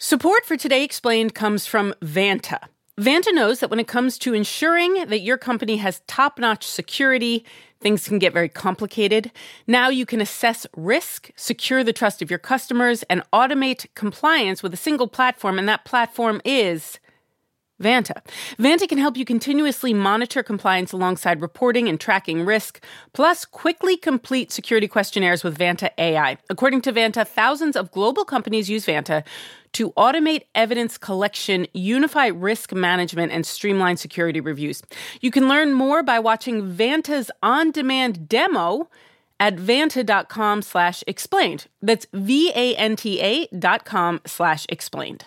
Support for Today Explained comes from Vanta. Vanta knows that when it comes to ensuring that your company has top notch security, things can get very complicated. Now you can assess risk, secure the trust of your customers, and automate compliance with a single platform, and that platform is Vanta. Vanta can help you continuously monitor compliance alongside reporting and tracking risk, plus quickly complete security questionnaires with Vanta AI. According to Vanta, thousands of global companies use Vanta to automate evidence collection, unify risk management, and streamline security reviews. You can learn more by watching Vanta's on-demand demo at vanta.com slash explained. That's V-A-N-T-A dot com slash explained.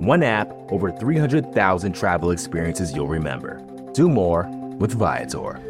One app, over 300,000 travel experiences you'll remember. Do more with Viator.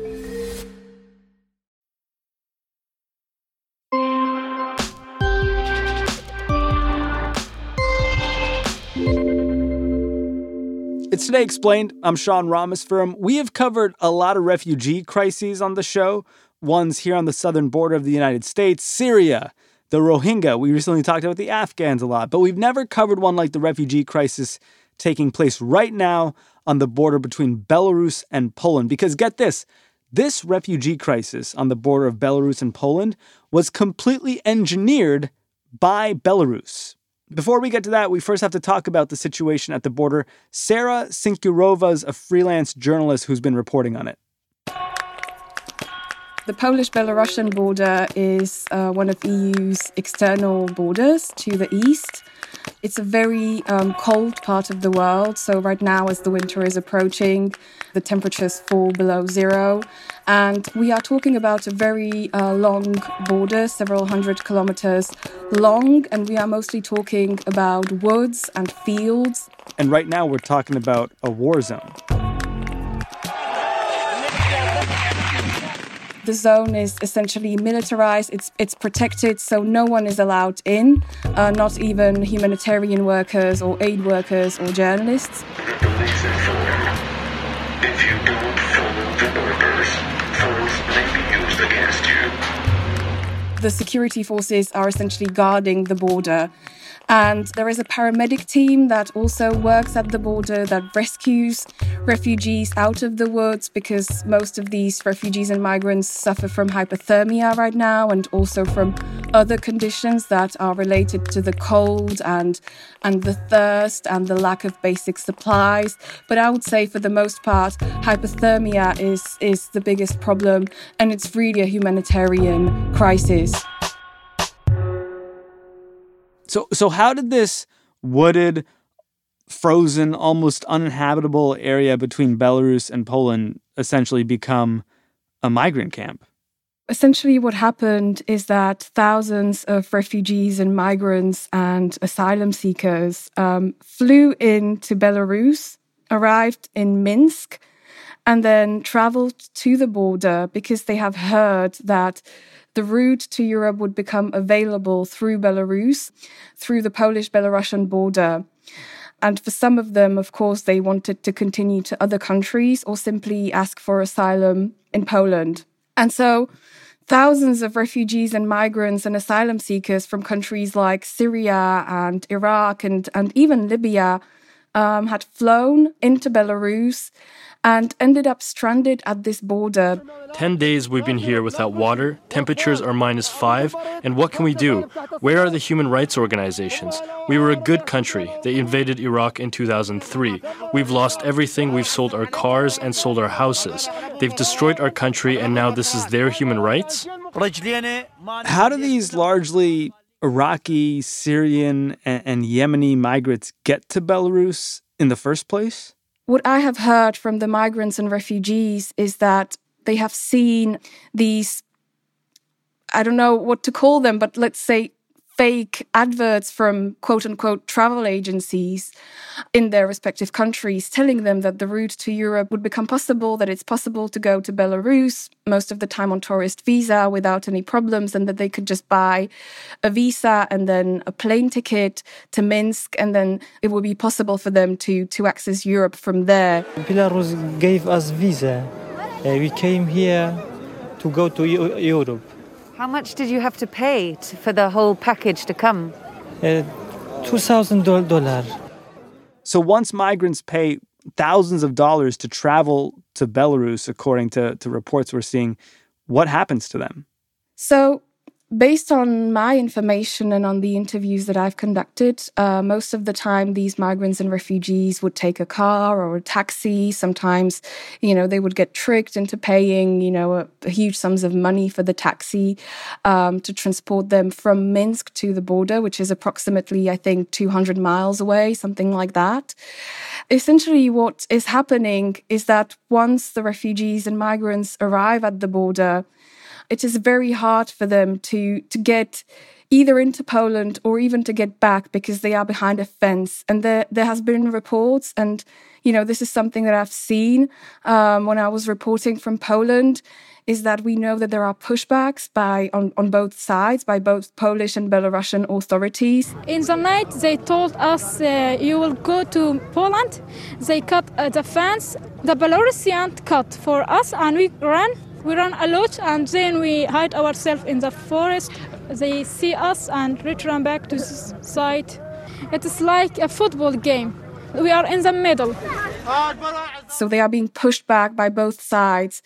It's Today Explained. I'm Sean Rameswaram. We have covered a lot of refugee crises on the show, ones here on the southern border of the United States, Syria, the Rohingya. We recently talked about the Afghans a lot, but we've never covered one like the refugee crisis taking place right now on the border between Belarus and Poland. Because get this this refugee crisis on the border of Belarus and Poland was completely engineered by Belarus. Before we get to that, we first have to talk about the situation at the border. Sarah Cincurova is a freelance journalist who's been reporting on it. The Polish Belarusian border is uh, one of the EU's external borders to the east. It's a very um, cold part of the world. So, right now, as the winter is approaching, the temperatures fall below zero. And we are talking about a very uh, long border, several hundred kilometers long. And we are mostly talking about woods and fields. And right now, we're talking about a war zone. The zone is essentially militarized. It's it's protected, so no one is allowed in, uh, not even humanitarian workers or aid workers or journalists. The police inform. If you don't follow the force may be used against you. The security forces are essentially guarding the border. And there is a paramedic team that also works at the border that rescues refugees out of the woods because most of these refugees and migrants suffer from hypothermia right now and also from other conditions that are related to the cold and and the thirst and the lack of basic supplies. But I would say for the most part, hypothermia is is the biggest problem and it's really a humanitarian crisis. So, so how did this wooded, frozen, almost uninhabitable area between Belarus and Poland essentially become a migrant camp? Essentially, what happened is that thousands of refugees and migrants and asylum seekers um, flew into Belarus, arrived in Minsk, and then traveled to the border because they have heard that the route to Europe would become available through Belarus, through the Polish Belarusian border. And for some of them, of course, they wanted to continue to other countries or simply ask for asylum in Poland. And so thousands of refugees and migrants and asylum seekers from countries like Syria and Iraq and, and even Libya um, had flown into Belarus and ended up stranded at this border. 10 days we've been here without water, temperatures are minus 5, and what can we do? Where are the human rights organizations? We were a good country. They invaded Iraq in 2003. We've lost everything. We've sold our cars and sold our houses. They've destroyed our country, and now this is their human rights? How do these largely Iraqi, Syrian, and, and Yemeni migrants get to Belarus in the first place? What I have heard from the migrants and refugees is that they have seen these, I don't know what to call them, but let's say fake adverts from quote unquote travel agencies in their respective countries telling them that the route to Europe would become possible, that it's possible to go to Belarus most of the time on tourist visa without any problems, and that they could just buy a visa and then a plane ticket to Minsk, and then it would be possible for them to, to access Europe from there. Belarus gave us visa. Uh, we came here to go to Europe. How much did you have to pay to, for the whole package to come? Uh, $2,000. So once migrants pay thousands of dollars to travel to Belarus, according to, to reports we're seeing, what happens to them? So Based on my information and on the interviews that I've conducted, uh, most of the time these migrants and refugees would take a car or a taxi. Sometimes, you know, they would get tricked into paying, you know, a, a huge sums of money for the taxi um, to transport them from Minsk to the border, which is approximately, I think, 200 miles away, something like that. Essentially, what is happening is that once the refugees and migrants arrive at the border, it is very hard for them to to get either into Poland or even to get back because they are behind a fence. And there there has been reports, and you know this is something that I've seen um, when I was reporting from Poland. Is that we know that there are pushbacks by on, on both sides by both Polish and Belarusian authorities. In the night, they told us uh, you will go to Poland. They cut uh, the fence. The Belarusian cut for us, and we ran we run a lot and then we hide ourselves in the forest. They see us and return back to the site. It is like a football game. We are in the middle. So they are being pushed back by both sides.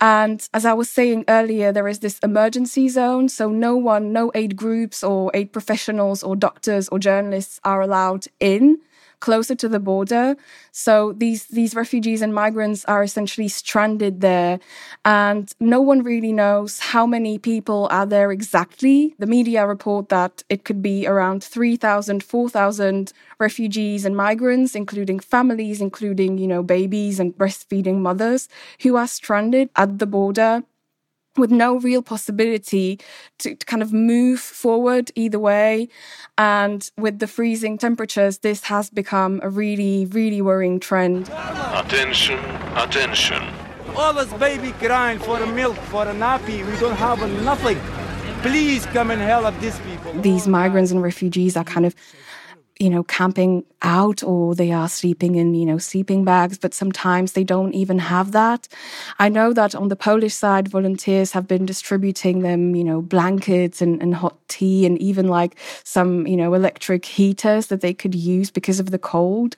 And as I was saying earlier, there is this emergency zone. So no one, no aid groups or aid professionals or doctors or journalists are allowed in closer to the border. So these these refugees and migrants are essentially stranded there, and no one really knows how many people are there exactly. The media report that it could be around 3,000, 4,000 refugees and migrants, including families, including you know babies and breastfeeding mothers who are stranded at the border with no real possibility to, to, kind of move forward either way. And with the freezing temperatures, this has become a really, really worrying trend. Attention, attention. All this baby crying for a milk, for a nappy. We don't have nothing. Please come and help these people. These migrants and refugees are kind of you know, camping out or they are sleeping in, you know, sleeping bags, but sometimes they don't even have that. I know that on the Polish side, volunteers have been distributing them, you know, blankets and, and hot tea and even like some, you know, electric heaters that they could use because of the cold.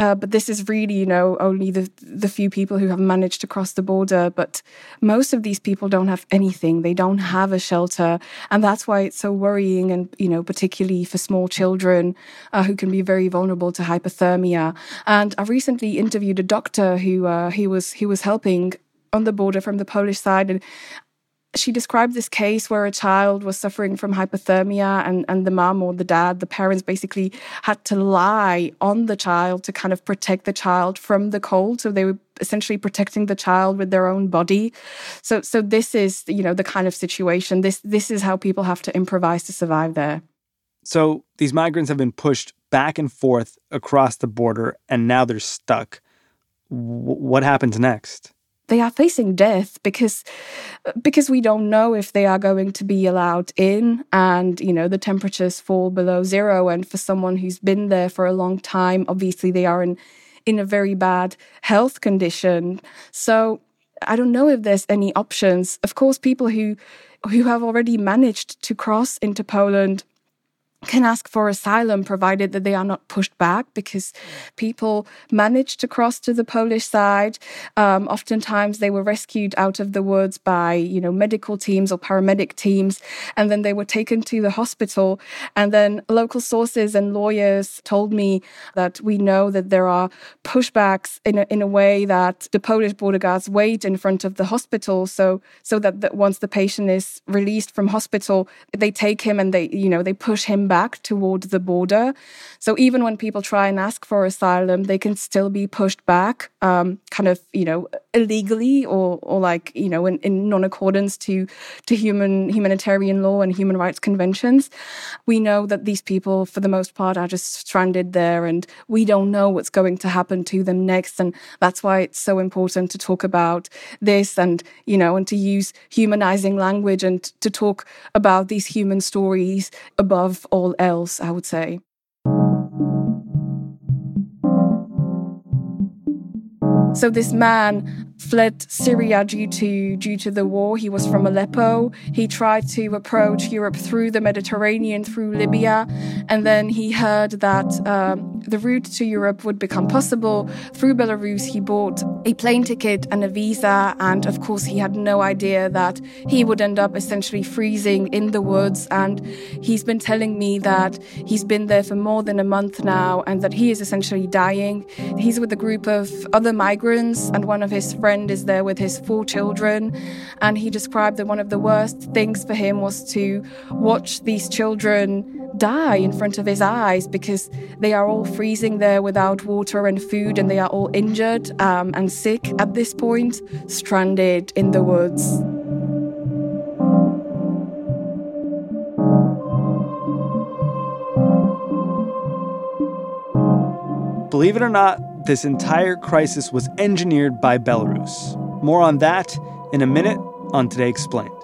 Uh, but this is really, you know, only the the few people who have managed to cross the border. But most of these people don't have anything. They don't have a shelter, and that's why it's so worrying. And you know, particularly for small children uh, who can be very vulnerable to hypothermia. And I recently interviewed a doctor who uh, he was he was helping on the border from the Polish side, and she described this case where a child was suffering from hypothermia and, and the mom or the dad, the parents basically had to lie on the child to kind of protect the child from the cold. So they were essentially protecting the child with their own body. So so this is, you know, the kind of situation. This this is how people have to improvise to survive there. So these migrants have been pushed back and forth across the border and now they're stuck. W- what happens next? They are facing death because because we don't know if they are going to be allowed in and you know the temperatures fall below zero. And for someone who's been there for a long time obviously they are in in a very bad health condition. So i don't know if there's any options. Of course people who who have already managed to cross into poland can ask for asylum provided that they are not pushed back because people managed to cross to the Polish side. Um, oftentimes they were rescued out of the woods by, you know, medical teams or paramedic teams, and then they were taken to the hospital. And then local sources and lawyers told me that we know that there are pushbacks in a, in a way that the Polish border guards wait in front of the hospital. So, so that, that once the patient is released from hospital, they take him and they, you know, they push him back toward the border. So even when people try and ask for asylum, they can still be pushed back, um, kind of, you know, illegally or, or like, you know, in, in non-accordance to, to human, humanitarian law and human rights conventions. We know that these people, for the most part, are just stranded there and we don't know what's going to happen to them next. And that's why it's so important to talk about this and, you know, and to use humanizing language and to talk about these human stories above all else, I would say. So this man fled Syria due to due to the war. He was from Aleppo. He tried to approach Europe through the Mediterranean, through Libya, and then he heard that um, the route to Europe would become possible through Belarus. He bought a plane ticket and a visa, and of course, he had no idea that he would end up essentially freezing in the woods. And he's been telling me that he's been there for more than a month now, and that he is essentially dying. He's with a group of other migrants, and one of his friends friend is there with his four children. And he described that one of the worst things for him was to watch these children die in front of his eyes because they are all freezing there without water and food and they are all injured um, and sick at this point, stranded in the woods. Believe it or not, this entire crisis was engineered by Belarus. More on that in a minute on Today Explained.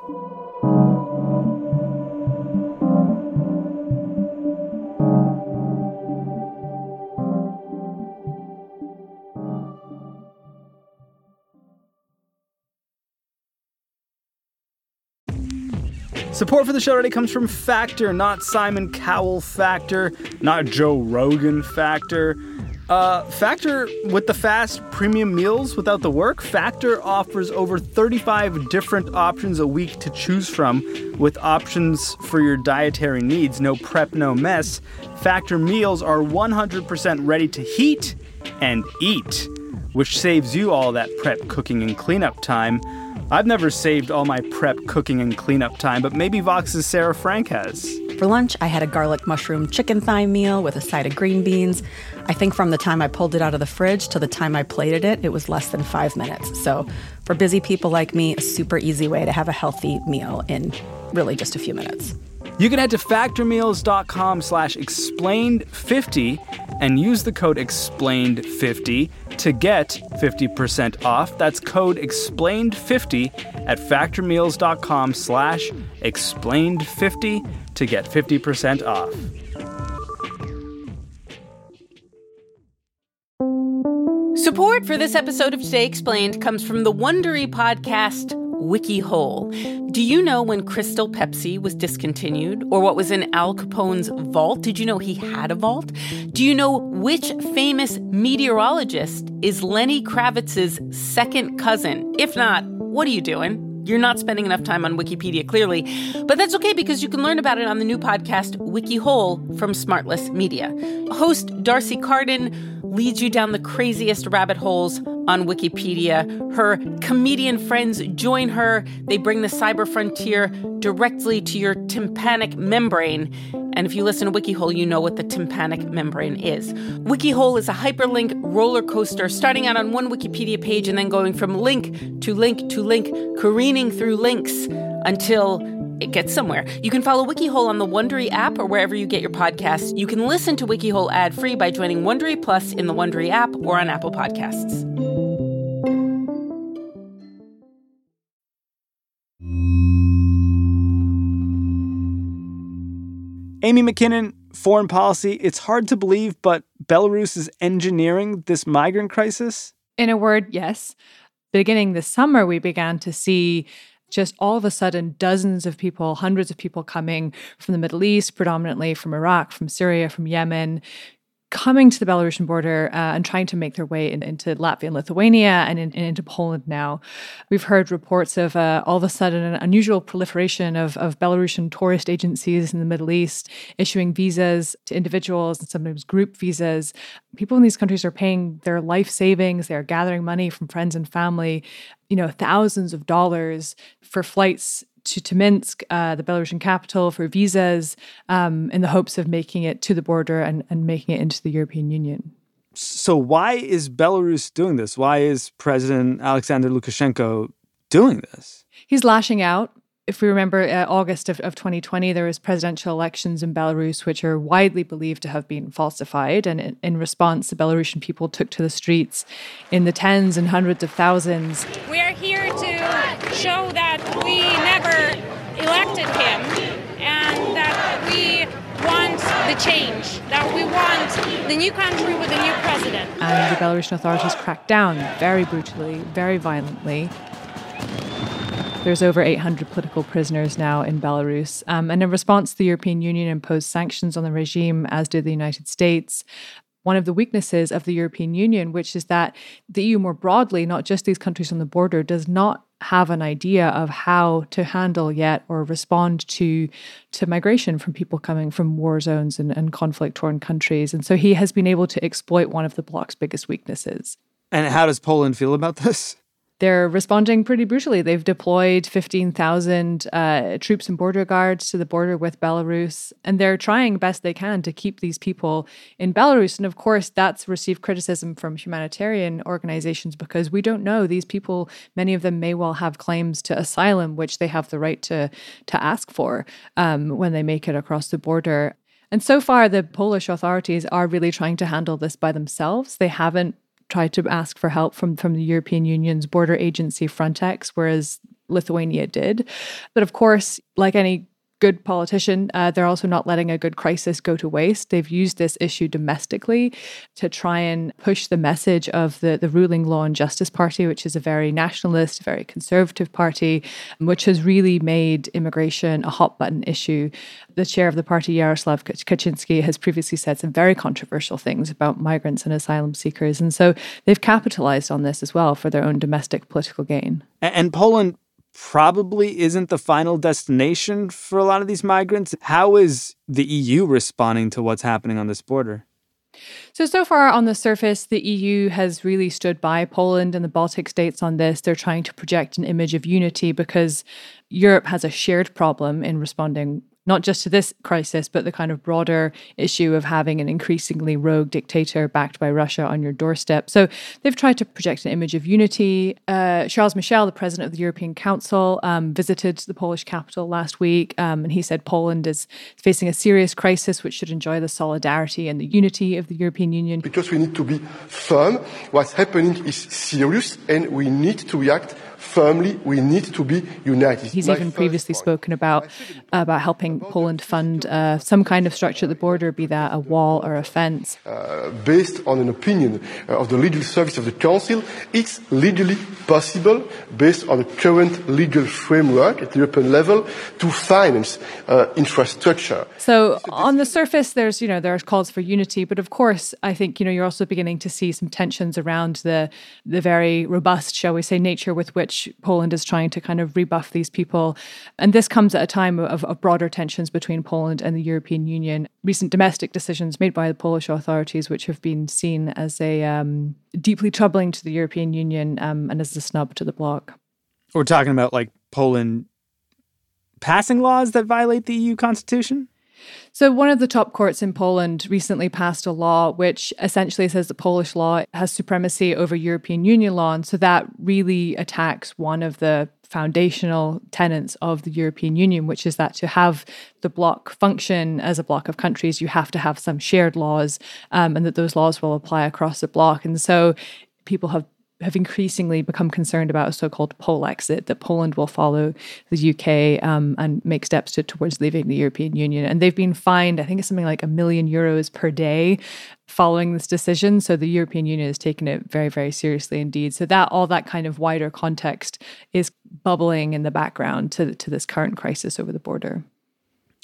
Support for the show already comes from Factor, not Simon Cowell Factor, not Joe Rogan Factor. Uh, Factor with the fast premium meals without the work. Factor offers over 35 different options a week to choose from, with options for your dietary needs. No prep, no mess. Factor meals are 100% ready to heat and eat, which saves you all that prep, cooking, and cleanup time. I've never saved all my prep, cooking, and cleanup time, but maybe Vox's Sarah Frank has. For lunch, I had a garlic mushroom chicken thigh meal with a side of green beans. I think from the time I pulled it out of the fridge to the time I plated it, it was less than five minutes. So, for busy people like me, a super easy way to have a healthy meal in really just a few minutes. You can head to factormeals.com slash explained50 and use the code explained50 to get 50% off. That's code explained50 at factormeals.com slash explained50 to get 50% off. Support for this episode of Today Explained comes from the Wondery podcast WikiHole. Do you know when Crystal Pepsi was discontinued or what was in Al Capone's vault? Did you know he had a vault? Do you know which famous meteorologist is Lenny Kravitz's second cousin? If not, what are you doing? You're not spending enough time on Wikipedia, clearly. But that's okay because you can learn about it on the new podcast, WikiHole, from Smartless Media. Host D'Arcy Carden leads you down the craziest rabbit holes on Wikipedia. Her comedian friends join her. They bring the cyber frontier directly to your tympanic membrane. And if you listen to WikiHole, you know what the tympanic membrane is. WikiHole is a hyperlink roller coaster starting out on one Wikipedia page and then going from link to link to link, careening through links until it gets somewhere. You can follow WikiHole on the Wondery app or wherever you get your podcasts. You can listen to WikiHole ad-free by joining Wondery Plus in the Wondery app or on Apple Podcasts. Amy Mackinnon, foreign policy. It's hard to believe, but Belarus is engineering this migrant crisis? In a word, yes. Beginning this summer, we began to see just all of a sudden dozens of people, hundreds of people coming from the Middle East, predominantly from Iraq, from Syria, from Yemen, coming to the Belarusian border uh, and trying to make their way in, into Latvia and Lithuania and, in, and, into Poland now. We've heard reports of uh, all of a sudden an unusual proliferation of, of Belarusian tourist agencies in the Middle East issuing visas to individuals and sometimes group visas. People in these countries are paying their life savings, they're gathering money from friends and family, you know, thousands of dollars for flights to, to Minsk, uh, the Belarusian capital, for visas um, in the hopes of making it to the border and, and making it into the European Union. So, why is Belarus doing this? Why is President Alexander Lukashenko doing this? He's lashing out if we remember uh, August of, of 2020, there was presidential elections in Belarus, which are widely believed to have been falsified. And in, in, response, the Belarusian people took to the streets in the tens and hundreds of thousands. We are here change, that we want the new country with a new president. And the Belarusian authorities cracked down very brutally, very violently. There's over 800 political prisoners now in Belarus. Um, and in response, the European Union imposed sanctions on the regime, as did the United States. One of the weaknesses of the European Union, which is that the EU more broadly, not just these countries on the border, does not have an idea of how to handle yet or respond to to migration from people coming from war zones and, and conflict torn countries. And so he has been able to exploit one of the bloc's biggest weaknesses. And how does Poland feel about this? They're responding pretty brutally. They've deployed 15,000 uh, troops and border guards to the border with Belarus, and they're trying best they can to keep these people in Belarus. And of course, that's received criticism from humanitarian organizations because we don't know. These people, many of them may well have claims to asylum, which they have the right to, to ask for um, when they make it across the border. And so far, the Polish authorities are really trying to handle this by themselves. They haven't tried to ask for help from, from the European Union's border agency Frontex, whereas Lithuania did. But of course, like any good politician. Uh, they're also not letting a good crisis go to waste. They've used this issue domestically to try and push the message of the, the ruling Law and Justice Party, which is a very nationalist, very conservative party, which has really made immigration a hot button issue. The chair of the party, Yaroslav Kaczynski, has previously said some very controversial things about migrants and asylum seekers. And so they've capitalized on this as well for their own domestic political gain. And Poland probably isn't the final destination for a lot of these migrants. How is the EU responding to what's happening on this border? So, so far on the surface, the EU has really stood by Poland and the Baltic states on this. They're trying to project an image of unity because Europe has a shared problem in responding not just to this crisis, but the kind of broader issue of having an increasingly rogue dictator backed by Russia on your doorstep. So they've tried to project an image of unity. Uh, Charles Michel, the president of the European Council, um, visited the Polish capital last week, um, and he said Poland is facing a serious crisis which should enjoy the solidarity and the unity of the European Union. Because we need to be firm. What's happening is serious, and we need to react firmly we need to be united. He's My even previously point. spoken about about helping Poland fund uh, some kind of structure at the border, be that a wall or a fence. Uh, based on an opinion uh, of the legal service of the Council, it's legally possible, based on the current legal framework at the European level, to finance uh, infrastructure. So on the surface, there's you know there are calls for unity, but of course, I think you know you're also beginning to see some tensions around the the very robust, shall we say, nature with which which Poland is trying to kind of rebuff these people. And this comes at a time of, of broader tensions between Poland and the European Union. Recent domestic decisions made by the Polish authorities, which have been seen as a um, deeply troubling to the European Union um, and as a snub to the bloc. We're talking about like Poland passing laws that violate the EU constitution? So, one of the top courts in Poland recently passed a law which essentially says that Polish law has supremacy over European Union law. And so that really attacks one of the foundational tenets of the European Union, which is that to have the bloc function as a bloc of countries, you have to have some shared laws um, and that those laws will apply across the bloc. And so people have have increasingly become concerned about a so-called Polexit that Poland will follow the UK um, and make steps to, towards leaving the European Union. And they've been fined, I think it's something like a million euros per day following this decision. So the European Union has taken it very, very seriously indeed. So that all that kind of wider context is bubbling in the background to, to this current crisis over the border.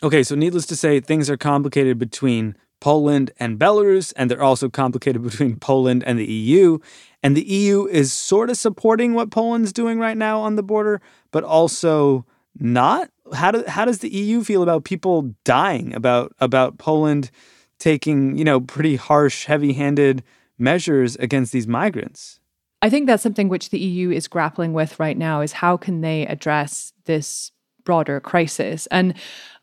Okay, so needless to say, things are complicated between Poland and Belarus, and they're also complicated between Poland and the EU. And the EU is sort of supporting what Poland's doing right now on the border, but also not. How, do, how does the EU feel about people dying, about, about Poland taking, you know, pretty harsh, heavy handed measures against these migrants? I think that's something which the EU is grappling with right now is how can they address this broader crisis. And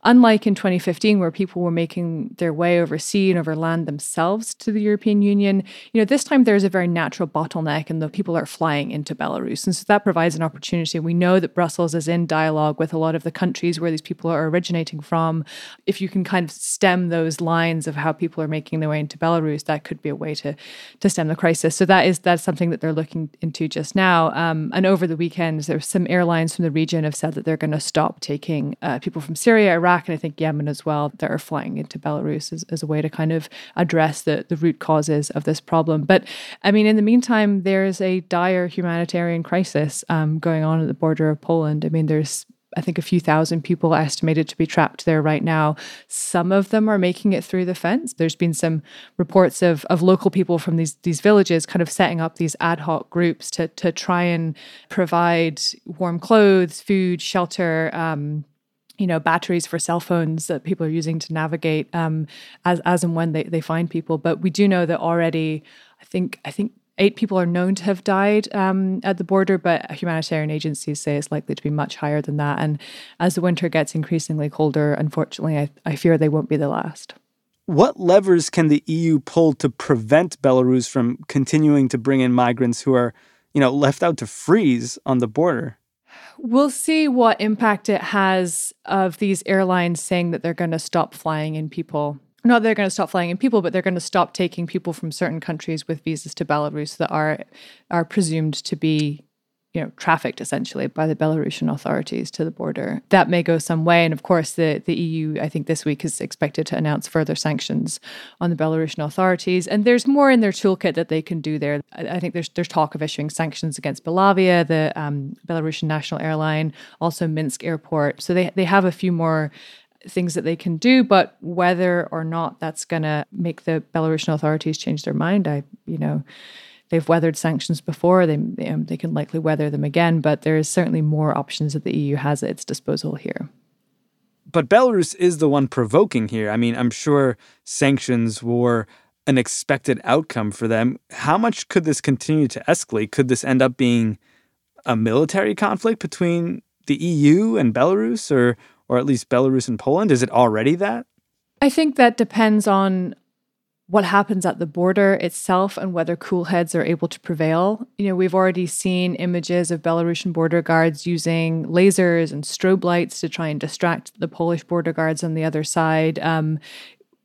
unlike in 2015 where people were making their way overseas and over land themselves to the European Union, you know, this time there's a very natural bottleneck and the people are flying into Belarus. And so that provides an opportunity. We know that Brussels is in dialogue with a lot of the countries where these people are originating from. If you can kind of stem those lines of how people are making their way into Belarus, that could be a way to to stem the crisis. So that is that's something that they're looking into just now. Um, and over the weekend, there's some airlines from the region have said that they're going to stop taking uh, people from Syria, Iraq, Iraq and I think Yemen as well that are flying into Belarus as, as a way to kind of address the, the root causes of this problem. But I mean, in the meantime, there's a dire humanitarian crisis um, going on at the border of Poland. I mean, there's I think a few thousand people estimated to be trapped there right now. Some of them are making it through the fence. There's been some reports of, of local people from these these villages kind of setting up these ad hoc groups to to try and provide warm clothes, food, shelter, um, you know batteries for cell phones that people are using to navigate um, as as and when they, they find people. But we do know that already i think i think eight people are known to have died um, at the border but humanitarian agencies say it's likely to be much higher than that. And as the winter gets increasingly colder unfortunately i, I fear they won't be the last. What levers can the eu pull to prevent belarus from continuing to bring in migrants who are you know left out to freeze on the border We'll see what impact it has of these airlines saying that they're going to stop flying in people. Not they're going to stop flying in people, but they're going to stop taking people from certain countries with visas to Belarus that are are presumed to be you know, trafficked essentially by the Belarusian authorities to the border. That may go some way. And of course, the, the EU, I think this week is expected to announce further sanctions on the Belarusian authorities. And there's more in their toolkit that they can do there. I, I think there's there's talk of issuing sanctions against Belavia, the um, Belarusian national airline, also Minsk airport. So they, they have a few more things that they can do, but whether or not that's going to make the Belarusian authorities change their mind, I, you know, they've weathered sanctions before. They they, um, they can likely weather them again, but there is certainly more options that the EU has at its disposal here. But Belarus is the one provoking here. I mean, I'm sure sanctions were an expected outcome for them. How much could this continue to escalate? Could this end up being a military conflict between the EU and Belarus, or or at least Belarus and Poland? Is it already that? I think that depends on what happens at the border itself and whether cool heads are able to prevail. You know, we've already seen images of Belarusian border guards using lasers and strobe lights to try and distract the Polish border guards on the other side. Um,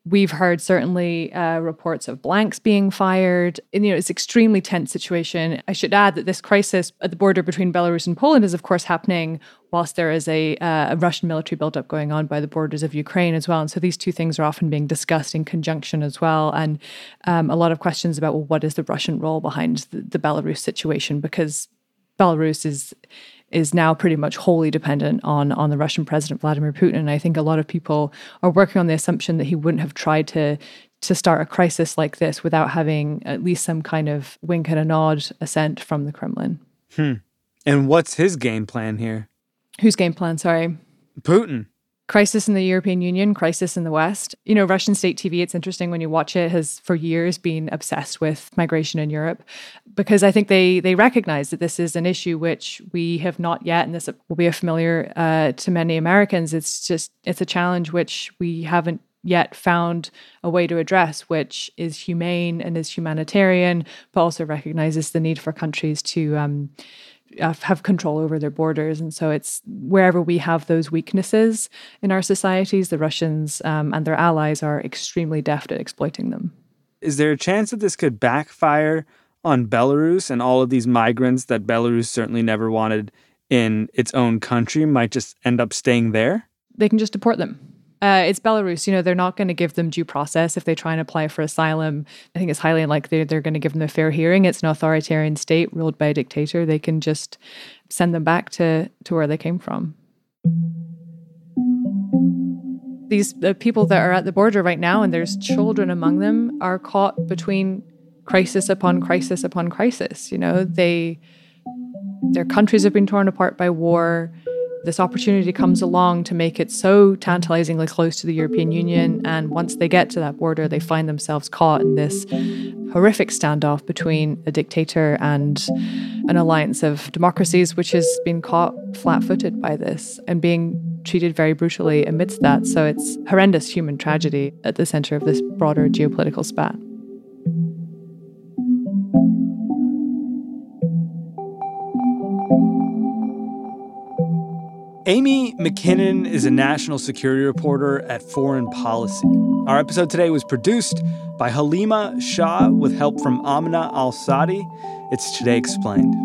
We've heard certainly uh, reports of blanks being fired. And, you know, it's extremely tense situation. I should add that this crisis at the border between Belarus and Poland is, of course, happening whilst there is a, uh, a Russian military buildup going on by the borders of Ukraine as well. And so these two things are often being discussed in conjunction as well. And um, a lot of questions about well, what is the Russian role behind the, the Belarus situation because Belarus is is now pretty much wholly dependent on on the Russian President Vladimir Putin. And I think a lot of people are working on the assumption that he wouldn't have tried to to start a crisis like this without having at least some kind of wink and a nod assent from the Kremlin. Hmm. And what's his game plan here? Whose game plan? Sorry. Putin crisis in the European Union, crisis in the West. You know, Russian state TV, it's interesting when you watch it, has for years been obsessed with migration in Europe because I think they they recognize that this is an issue which we have not yet, and this will be a familiar uh, to many Americans. It's just it's a challenge which we haven't yet found a way to address, which is humane and is humanitarian, but also recognizes the need for countries to um, have control over their borders. And so it's wherever we have those weaknesses in our societies, the Russians um, and their allies are extremely deft at exploiting them. Is there a chance that this could backfire on Belarus and all of these migrants that Belarus certainly never wanted in its own country might just end up staying there? They can just deport them. Uh, it's Belarus. You know, they're not going to give them due process if they try and apply for asylum. I think it's highly unlikely they're, they're going to give them a fair hearing. It's an authoritarian state ruled by a dictator. They can just send them back to, to where they came from. These the people that are at the border right now, and there's children among them, are caught between crisis upon crisis upon crisis. You know, they their countries have been torn apart by war this opportunity comes along to make it so tantalizingly close to the European Union. And once they get to that border, they find themselves caught in this horrific standoff between a dictator and an alliance of democracies which has been caught flat footed by this and being treated very brutally amidst that. So it's horrendous human tragedy at the center of this broader geopolitical spat. Amy Mackinnon is a national security reporter at Foreign Policy. Our episode today was produced by Halima Shah with help from Amna Al Sadi. It's Today Explained.